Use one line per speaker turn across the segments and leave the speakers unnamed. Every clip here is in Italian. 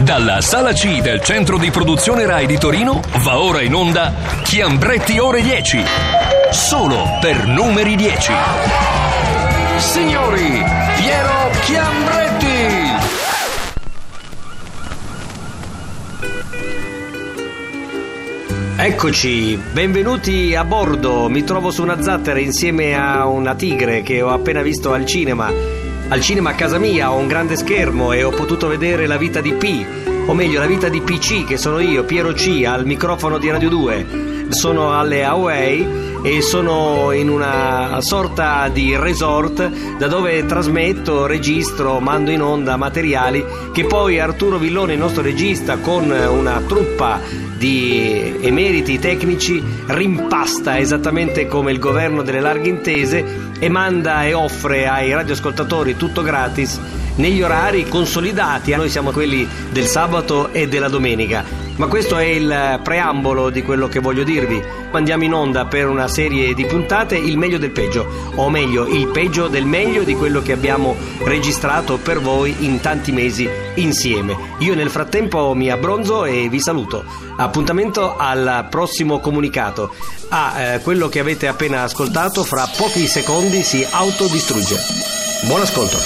Dalla sala C del centro di produzione Rai di Torino va ora in onda Chiambretti ore 10. Solo per numeri 10. Signori, Piero Chiambretti!
Eccoci, benvenuti a bordo. Mi trovo su una zattera insieme a una tigre che ho appena visto al cinema. Al cinema a casa mia ho un grande schermo e ho potuto vedere la vita di P, o meglio la vita di PC che sono io, Piero C, al microfono di Radio 2. Sono alle Hawaii e sono in una sorta di resort da dove trasmetto, registro, mando in onda materiali che poi Arturo Villone, il nostro regista, con una truppa di emeriti tecnici rimpasta esattamente come il governo delle larghe intese e manda e offre ai radioascoltatori tutto gratis negli orari consolidati. Noi siamo quelli del sabato e della domenica. Ma questo è il preambolo di quello che voglio dirvi. Andiamo in onda per una serie di puntate il meglio del peggio, o meglio, il peggio del meglio di quello che abbiamo registrato per voi in tanti mesi insieme. Io nel frattempo mi abbronzo e vi saluto. Appuntamento al prossimo comunicato. Ah, eh, quello che avete appena ascoltato fra pochi secondi si autodistrugge. Buon ascolto.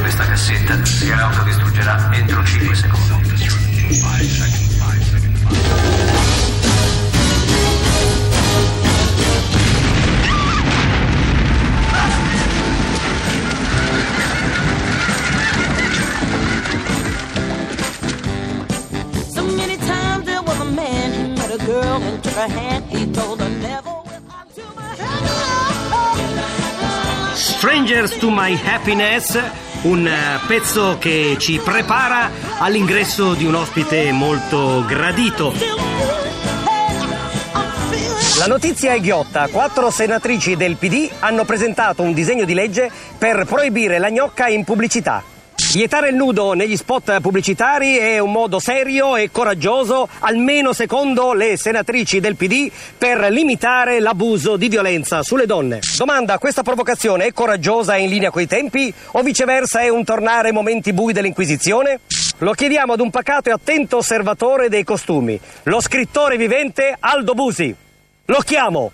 Questa cassetta si autodistruggerà entro 5 secondi.
Strangers to My Happiness, un eh, pezzo che ci prepara all'ingresso di un ospite molto gradito. La notizia è ghiotta. Quattro senatrici del PD hanno presentato un disegno di legge per proibire la gnocca in pubblicità. Vietare il nudo negli spot pubblicitari è un modo serio e coraggioso, almeno secondo le senatrici del PD, per limitare l'abuso di violenza sulle donne. Domanda, questa provocazione è coraggiosa e in linea coi tempi o viceversa è un tornare ai momenti bui dell'Inquisizione? Lo chiediamo ad un pacato e attento osservatore dei costumi, lo scrittore vivente Aldo Busi. Lo chiamo.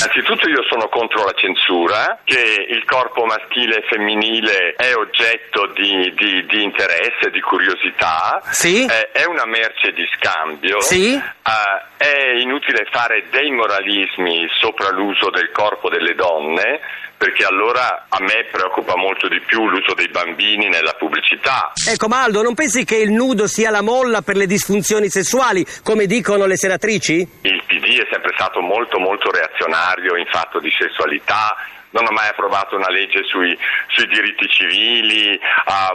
Anzitutto io sono contro la censura, che il corpo maschile e femminile è oggetto di, di- di interesse, di curiosità,
Sì?
Eh, è una merce di scambio,
Sì?
Eh, è inutile fare dei moralismi sopra l'uso del corpo delle donne, perché allora a me preoccupa molto di più l'uso dei bambini nella pubblicità.
Ecco, Maldo, non pensi che il nudo sia la molla per le disfunzioni sessuali, come dicono le senatrici?
Il PD è sempre stato molto molto reazionario in fatto di sessualità, non ha mai approvato una legge sui, sui diritti civili,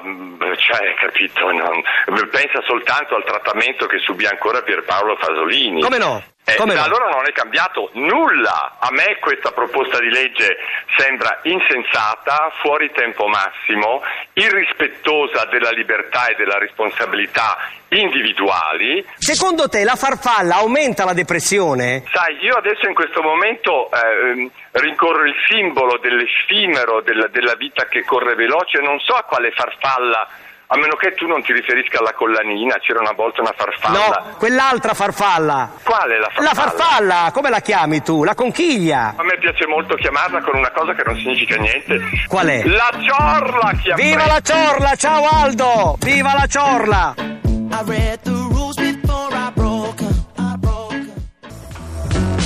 mm, cioè, capito, non- pensa soltanto al trattamento che subì ancora Pierpaolo Fasolini.
Come no?
Eh, da
no?
allora non è cambiato nulla. A me questa proposta di legge sembra insensata, fuori tempo massimo, irrispettosa della libertà e della responsabilità individuali.
Secondo te la farfalla aumenta la depressione?
Sai, io adesso in questo momento ehm, rincorro il simbolo dell'effimero, della, della vita che corre veloce, non so a quale farfalla, a meno che tu non ti riferisca alla collanina, c'era una volta una farfalla.
No, quell'altra farfalla.
Quale la farfalla?
La farfalla, come la chiami tu? La conchiglia.
A me piace molto chiamarla con una cosa che non significa niente.
Qual è?
La ciorla chiamata.
Viva la ciorla, ciao Aldo! Viva la ciorla!
I read the rules before I broke 'em. I broke 'em.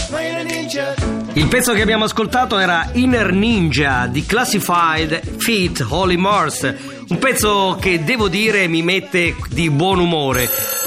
Playing a ninja.
Il pezzo che abbiamo ascoltato era Inner Ninja di Classified Feet Holy Morse, un pezzo che devo dire mi mette di buon umore.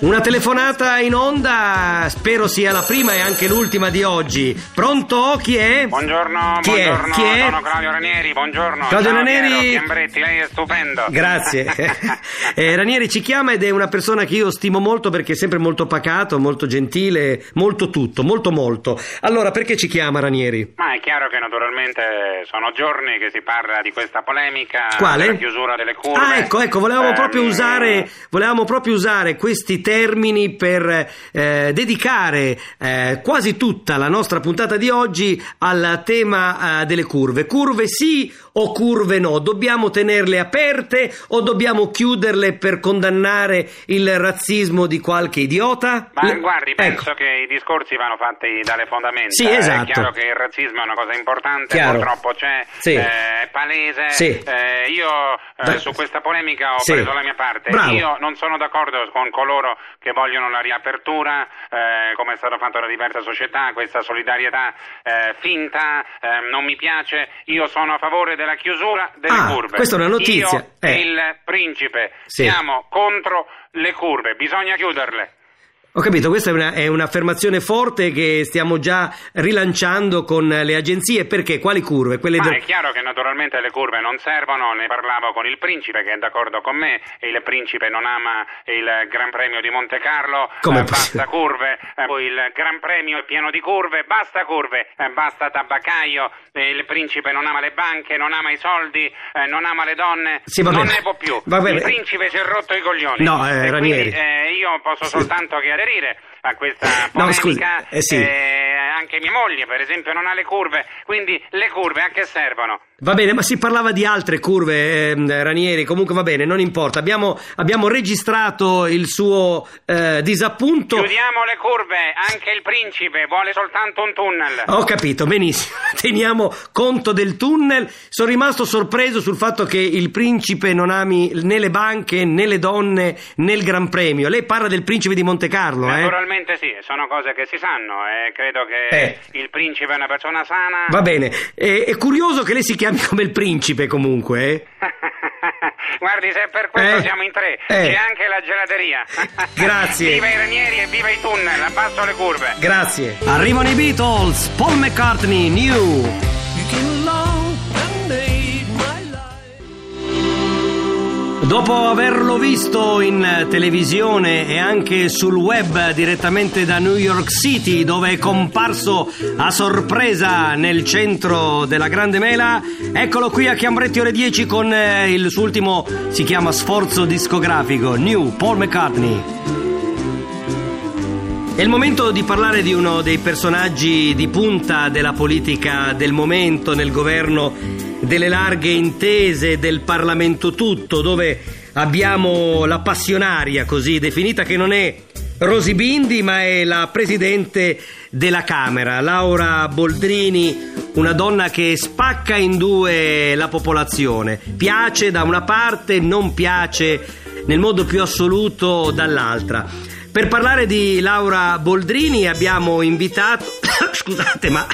Una telefonata in onda, spero sia la prima e anche l'ultima di oggi. Pronto? Chi è?
Buongiorno,
Chi è?
buongiorno,
Chi è?
sono Claudio Ranieri, buongiorno.
Claudio
Ciao,
Ranieri-
Chiambretti, lei è stupendo.
Grazie. Eh, Ranieri ci chiama ed è una persona che io stimo molto perché è sempre molto pacato, molto gentile, molto tutto, molto molto. Allora, perché ci chiama Ranieri?
Ma è chiaro che naturalmente sono giorni che si parla di questa polemica
Quale?
della chiusura delle curve.
Ah, ecco, ecco, volevamo
Ehm,
proprio usare, volevamo proprio usare questi termini per eh, dedicare eh, quasi tutta la nostra puntata di oggi al tema eh, delle curve. Curve sì o curve no? Dobbiamo tenerle aperte o dobbiamo chiuderle per condannare il razzismo di qualche idiota?
Ma
Le-
guardi,
ecco.
penso che i discorsi vanno fatti dalle fondamenta.
Sì, esatto.
È chiaro che il razzismo è una cosa importante,
Chiaro.
purtroppo c'è,
Sì.
eh, è palese.
Sì.
Eh, io eh, su questa polemica ho
Sì.
preso la mia parte.
Bravo.
Io non sono d'accordo con coloro che vogliono la riapertura, eh, come è stato fatto da diverse società, questa solidarietà eh, finta, eh, non mi piace. Io sono a favore della chiusura delle
Ah,
curve.
questa è una notizia.
Io
Eh.
il principe
Sì.
siamo contro le curve, bisogna chiuderle.
Ho capito, questa è, una- è un'affermazione forte che stiamo già rilanciando con le agenzie. Perché? Quali curve? Quelle
Ma è chiaro che naturalmente le curve non servono, ne parlavo con il principe che è d'accordo con me, il principe non ama il Gran Premio di Monte Carlo,
Come
eh, basta curve, eh, poi il Gran Premio è pieno di curve, basta curve, eh, basta tabaccaio, eh, il principe non ama le banche, non ama i soldi, eh, non ama le donne,
Sì,
non ne può più. Il principe si è rotto i coglioni.
No, eh, Ranieri.
quindi, io posso soltanto che aderire a questa
No,
polemica.
scusi, eh, sì.
Eh, anche mia moglie, per esempio, non ha le curve, quindi le curve a che servono?
Va bene, ma si parlava di altre curve, ehm, Ranieri, comunque va bene, non importa. Abbiamo, abbiamo registrato il suo eh, disappunto.
Chiudiamo le curve, anche il principe vuole soltanto un tunnel.
Ho capito, benissimo. Teniamo conto del tunnel. Sono rimasto sorpreso sul fatto che il principe non ami né le banche, né le donne, né il Gran Premio. Lei parla del principe di Monte Carlo, eh?
Naturalmente sì, sono cose che si sanno e credo che
Eh.
il principe è una persona sana.
Va bene. È, è curioso che lei si chiami come il principe, comunque, eh?
Guardi, se per questo
Eh.
siamo in tre,
Eh.
c'è anche la gelateria.
Grazie.
Viva i ranieri e viva i tunnel, abbasso le curve.
Grazie. Arrivano i Beatles, Paul McCartney, New. Dopo averlo visto in televisione e anche sul web direttamente da New York City, dove è comparso a sorpresa nel centro della Grande Mela, eccolo qui a Chiambretti ore 10 con eh, il suo ultimo, si chiama sforzo discografico, New Paul McCartney. È il momento di parlare di uno dei personaggi di punta della politica del momento nel governo delle larghe intese del Parlamento tutto, dove abbiamo la passionaria così definita che non è Rosy Bindi ma è la presidente della Camera, Laura Boldrini, una donna che spacca in due la popolazione, piace da una parte, non piace nel modo più assoluto dall'altra. Per parlare di Laura Boldrini abbiamo invitato. Scusate, ma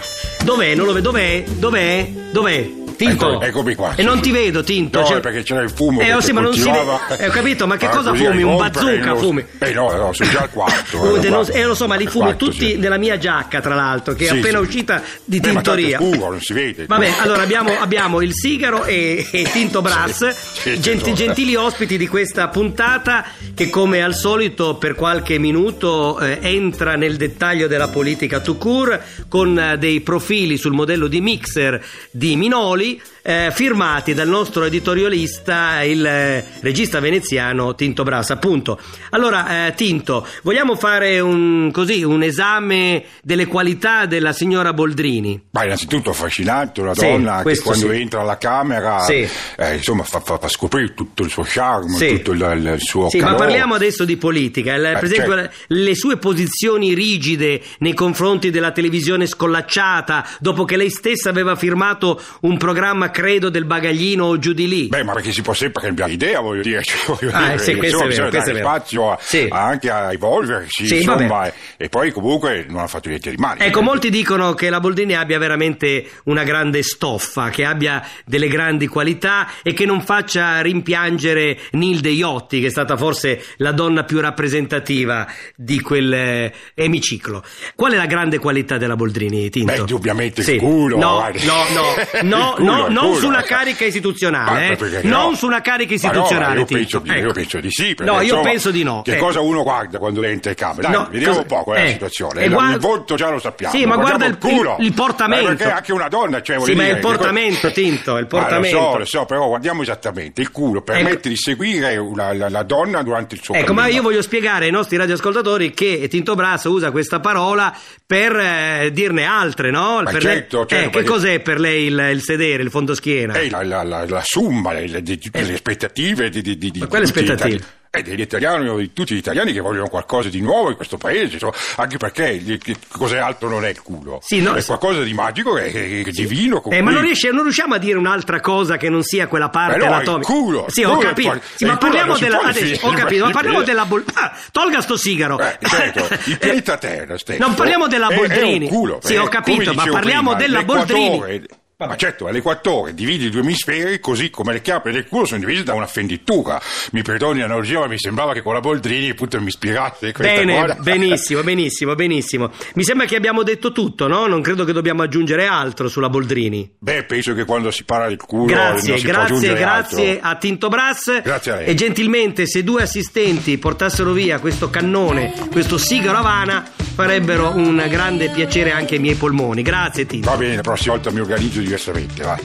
dov'è? Non lo vedo. Dov'è? Dov'è? Dov'è? Tinto.
Ecco- eccomi qua,
E non ti vedo, Tinto.
No,
Cioè-
perché c'era il fumo
Eh,
che
oh, sì, ma non si vede. Eh, ho capito, ma che
Ah,
cosa fumi? Un bazooka
lo-
fumi?
Eh no, no, sono già al quarto.
Oh,
eh,
non- eh, lo so, ma li fumi
quarto,
tutti
sì.
nella mia giacca, tra l'altro, che è
Sì,
appena
sì.
uscita di
Beh, ma è
tintoria.
fumo, non si vede.
Vabbè, allora abbiamo, abbiamo il sigaro e, e Tinto Brass, genti- gentili ospiti di questa puntata che come al solito per qualche minuto eh, entra nel dettaglio della politica tout court con eh, dei profili sul modello di mixer di Minoli Three eh, firmati dal nostro editorialista, il eh, regista veneziano Tinto Brass, appunto. Allora, eh, Tinto, vogliamo fare un, così, un esame delle qualità della signora Boldrini?
Ma innanzitutto affascinante, una
Sì,
donna che quando
sì.
entra alla Camera
Sì.
eh, insomma fa, fa- fa scoprire tutto il suo charme, tutto il, il suo
Sì, ma
calore.
parliamo adesso di politica. Il- per
Eh,
esempio,
certo.
le sue posizioni rigide nei confronti della televisione scollacciata, dopo che lei stessa aveva firmato un programma credo del bagaglino o giù di lì.
Beh, ma perché si può sempre cambiare idea, voglio dire. Cioè, voglio
Ah,
dire,
sì, questo
insomma,
è vero, questo è vero.
spazio
Sì.
a- anche a evolversi,
Sì,
insomma.
vabbè.
E poi comunque non ha fatto niente di male.
Ecco, molti dicono che la Boldrini abbia veramente una grande stoffa, che abbia delle grandi qualità e che non faccia rimpiangere Nilde Iotti, che è stata forse la donna più rappresentativa di quel eh, emiciclo. Qual è la grande qualità della Boldrini, Tinto?
Beh, indubbiamente il
Sì.
culo,
No,
guarda.
no, no, no,
Il
no,
il
non su una carica istituzionale, eh. non
no?
su una carica
Ma no,
istituzionale,
io, penso di, io
Ecco.
penso di sì.
No, io
insomma,
penso di no.
Che
Eh.
cosa uno guarda quando lei entra in camera? Dai,
No,
vediamo
cosa-
un po' qual è
eh.
la situazione.
E
Il-
guarda-
Il volto già lo sappiamo.
Sì, ma guarda il-
culo.
il- il portamento.
Ma perché anche una donna, cioè,
Sì,
voglio
ma è
dire,
il portamento, Tinto, il portamento.
lo so, lo so, però guardiamo esattamente. Il culo permette di seguire la, donna durante il suo
Ecco, ma io voglio spiegare ai nostri radioascoltatori che Tinto Brass usa questa parola per eh, dirne altre, no?
Certo, certo,
eh, che cos'è per lei il, il sedere, il fondoschiena?
È la, la, la, la somma di tutte le aspettative di, di, di, di
Eh.
Gli
aspettative?
eh, degli italiani, di tutti gli italiani che vogliono qualcosa di nuovo in questo paese, insomma, anche perché cos'è altro non è il culo.
Sì, no,
è
sì.
qualcosa di magico, è, è- è divino.
Eh, ma non, riesce- non riusciamo a dire un'altra cosa che non sia quella parte
Beh, no,
anatomica.
il culo,
Sì, ho
è
capito. Sì, ma parliamo della. adesso, ho capito, ma parliamo della. bol- ah, tolga sto sigaro.
Eh, certo, il pianeta Terra stesso
Non parliamo della
è- è
Boldrini.
un culo,
Sì,
eh,
ho capito, ma parliamo
prima,
della
l'equatore-
Boldrini.
Ma certo, all'equatore dividi i due emisferi così come le chiappe del culo sono divise da una fenditura. Mi perdoni l'analogia, ma mi sembrava che con la Boldrini appunto mi spiegasse questa
Bene,
cosa.
benissimo, benissimo, benissimo. Mi sembra che abbiamo detto tutto, no? Non credo che dobbiamo aggiungere altro sulla Boldrini.
Beh, penso che quando si parla del culo
Grazie, grazie, grazie
altro.
a Tinto Brass.
Grazie a lei.
E gentilmente, se due assistenti portassero via questo cannone, questo sigaro Havana, farebbero un grande piacere anche ai miei polmoni. Grazie, Tinto.
Va bene, la prossima volta mi organizzo diversamente, va.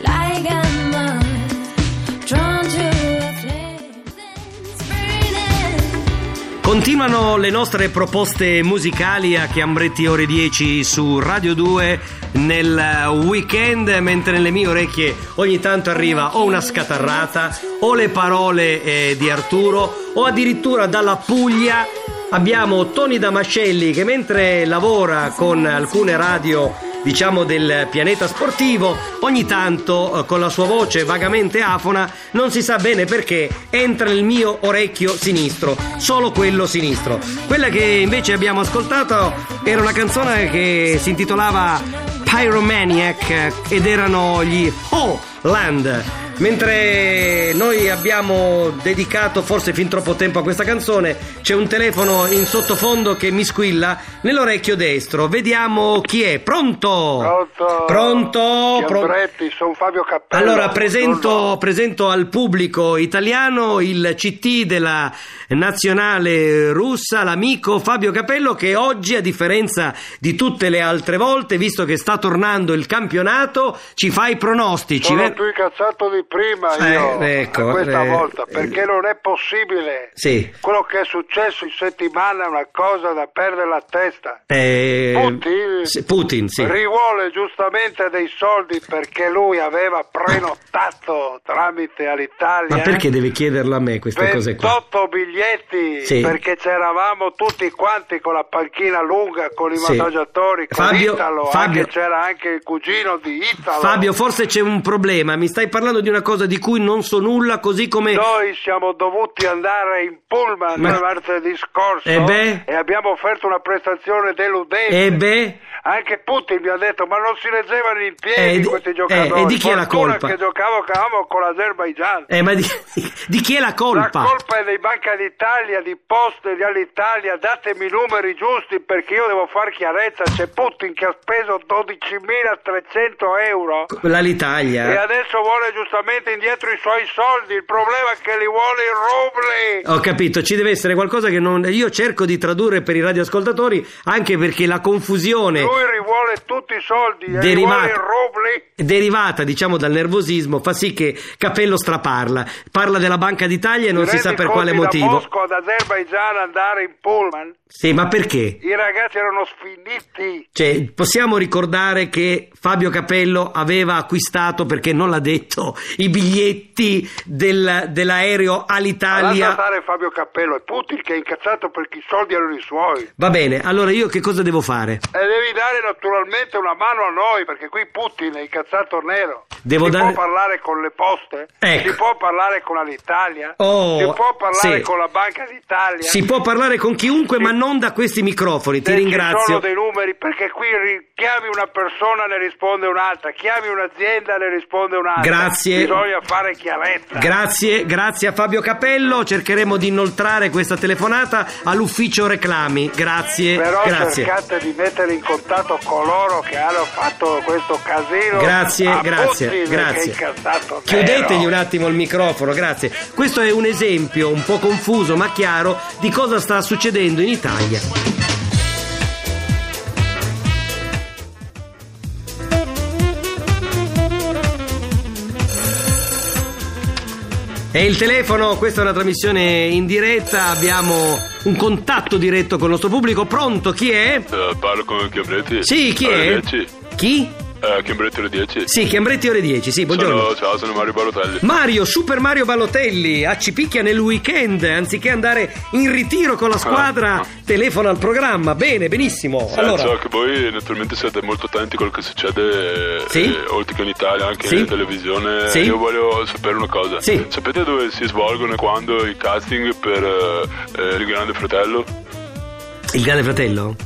Like a moth drawn to a flame that's burning.
Continuano le nostre proposte musicali a Chiambretti ore 10 su Radio 2 nel weekend, mentre nelle mie orecchie ogni tanto arriva o una scatarrata o le parole eh, di Arturo o addirittura dalla Puglia abbiamo Tony Damascelli che mentre lavora con alcune radio diciamo del pianeta sportivo, ogni tanto eh, con la sua voce vagamente afona, non si sa bene perché, entra nel mio orecchio sinistro, solo quello sinistro. Quella che invece abbiamo ascoltato era una canzone che si intitolava Pyromaniac eh, ed erano gli Oh Land. Mentre noi abbiamo dedicato forse fin troppo tempo a questa canzone, c'è un telefono in sottofondo che mi squilla nell'orecchio destro. Vediamo chi è. Pronto?
Pronto?
Pronto? Pro-
Chiambretti, sono Fabio Cappello.
allora presento, presento al pubblico italiano il CT della nazionale russa, l'amico Fabio Capello che oggi a differenza di tutte le altre volte, visto che sta tornando il campionato, ci fa i pronostici.
Sono più incazzato di prima
Eh,
io,
ecco,
questa
eh,
volta, perché non è possibile.
Sì.
Quello che è successo in settimana è una cosa da perdere la testa.
Eh,
Putin?
sì, Putin, sì.
Rivuole giustamente dei soldi perché lui aveva prenotato tramite all'Italia
Ma perché deve chiederlo a me queste cose qua?
28 biglietti
Sì.
perché c'eravamo tutti quanti con la panchina lunga, con i
Sì.
massaggiatori, con
Fabio-
Italo,
Fabio-
anche c'era anche il cugino di Italo.
Fabio, forse c'è un problema. Mi stai parlando di una cosa di cui non so nulla, così come.
Noi siamo dovuti andare in pullman
Ma-
martedì scorso
Eh beh?
e abbiamo offerto una prestazione deludente.
Eh beh?
Anche Putin mi ha detto ma non si reggevano in piedi
Eh, di-
questi
eh,
giocatori.
e di chi è la colpa?
che giocavo cavamo con l'Azerbaijan.
Eh, ma di, di chi è la colpa?
La colpa è dei Banca d'Italia, di Poste, di Alitalia, datemi i numeri giusti perché io devo far chiarezza, c'è Putin che ha speso 12.300 euro e
L'Alitalia.
adesso vuole giustamente indietro i suoi soldi, il problema è che li vuole in rubli.
Ho capito, ci deve essere qualcosa che non. Io cerco di tradurre per i radioascoltatori, anche perché la confusione
Lui rivuole tutti i soldi e li
Derivati.
vuole in rubli.
derivata, diciamo, dal nervosismo fa sì che Capello straparla. Parla della Banca d'Italia e non si sa per quale
conti Da
motivo.
Mosca ad Azerbaijan andare in pullman?
Sì, ma perché?
I ragazzi erano sfiniti.
Cioè, possiamo ricordare che Fabio Capello aveva acquistato, perché non l'ha detto, i biglietti del- dell'aereo
Lascia
Alitalia.
stare Fabio Cappello, è Putin che è incazzato perché i soldi erano i suoi.
Va bene, allora io che cosa devo fare?
E devi dare naturalmente una mano a noi, perché qui Putin è incazzato nero.
Devo
si
dare-
può parlare con le poste?
Ecco.
Si può parlare con l'Italia?
Oh,
si può parlare
sì.
con la Banca d'Italia?
Si può parlare con chiunque, ma non da questi microfoni. Ti
Ci
ringrazio.
sono dei numeri perché qui chiami una persona ne risponde un'altra, chiami un'azienda ne risponde un'altra.
Grazie.
Bisogna fare chiarezza.
Grazie, grazie a Fabio Capello. Cercheremo di inoltrare questa telefonata all'ufficio reclami. Grazie,
Però
grazie.
cercate di mettere in contatto coloro che hanno fatto questo casino.
Grazie, grazie, grazie. Chiudetegli un attimo il microfono, grazie. Questo è un esempio un po' confuso ma chiaro di cosa sta succedendo in Italia. E il telefono, questa è una trasmissione in diretta, abbiamo un contatto diretto con il nostro pubblico. Pronto, chi è?
Eh, parlo con Chiambretti.
Sì, chi è?
10.
Chi?
Eh, Chiambretti ore 10.
Sì, Chiambretti ore 10, sì, buongiorno.
Sono, ciao, sono Mario Balotelli.
Mario, Super Mario Balotelli, a Cipicchia nel weekend, anziché andare in ritiro con la squadra, telefona al programma. Bene, benissimo.
Sì,
Allora,
so che voi naturalmente siete molto attenti a quello che succede eh,
Sì.
eh, oltre che in Italia, anche
Sì.
in televisione.
Sì.
Io voglio sapere una cosa.
Sì.
Sapete dove si svolgono e quando i casting per eh, eh, il Grande Fratello?
il Grande Fratello?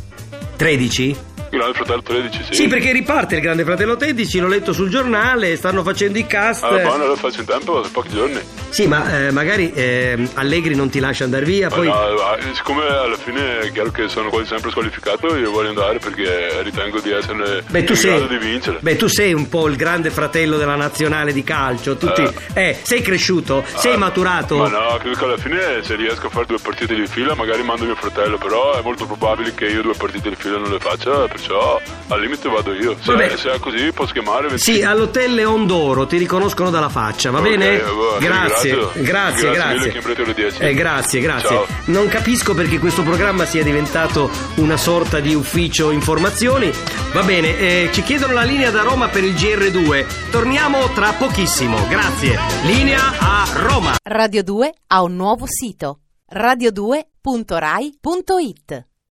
13?
Grande Fratello 13, sì.
Sì, perché riparte il Grande Fratello 13, l'ho letto sul giornale, stanno facendo i cast.
Ah, buono, lo faccio in tempo, pochi giorni.
Sì, ma eh, magari eh, Allegri non ti lascia andare via, poi...
no, ma siccome alla fine è chiaro che sono quasi sempre squalificato, io voglio andare perché ritengo di essere
Beh,
in
sei,
grado di vincere.
beh, tu sei un po' il grande fratello della nazionale di calcio. Tutti, eh, sei cresciuto, sei maturato.
Ma no, credo che alla fine se riesco a fare due partite di fila magari mando mio fratello, però è molto probabile che io due partite di fila non le faccia, perciò al limite vado io. Se,
Vabbè.
se è così posso chiamare 25.
Sì, all'hotel Leon d'Oro ti riconoscono dalla faccia, va
Ok,
bene?
va,
grazie. Grazie,
Grazie
grazie.
Chiambretti ore 10.
Eh, grazie, grazie.
Ciao.
Non capisco perché questo programma sia diventato una sorta di ufficio informazioni. Va bene, eh, ci chiedono la linea da Roma per il GR2. Torniamo tra pochissimo. Grazie. Linea a Roma.
Radio 2 ha un nuovo sito radio2.rai.it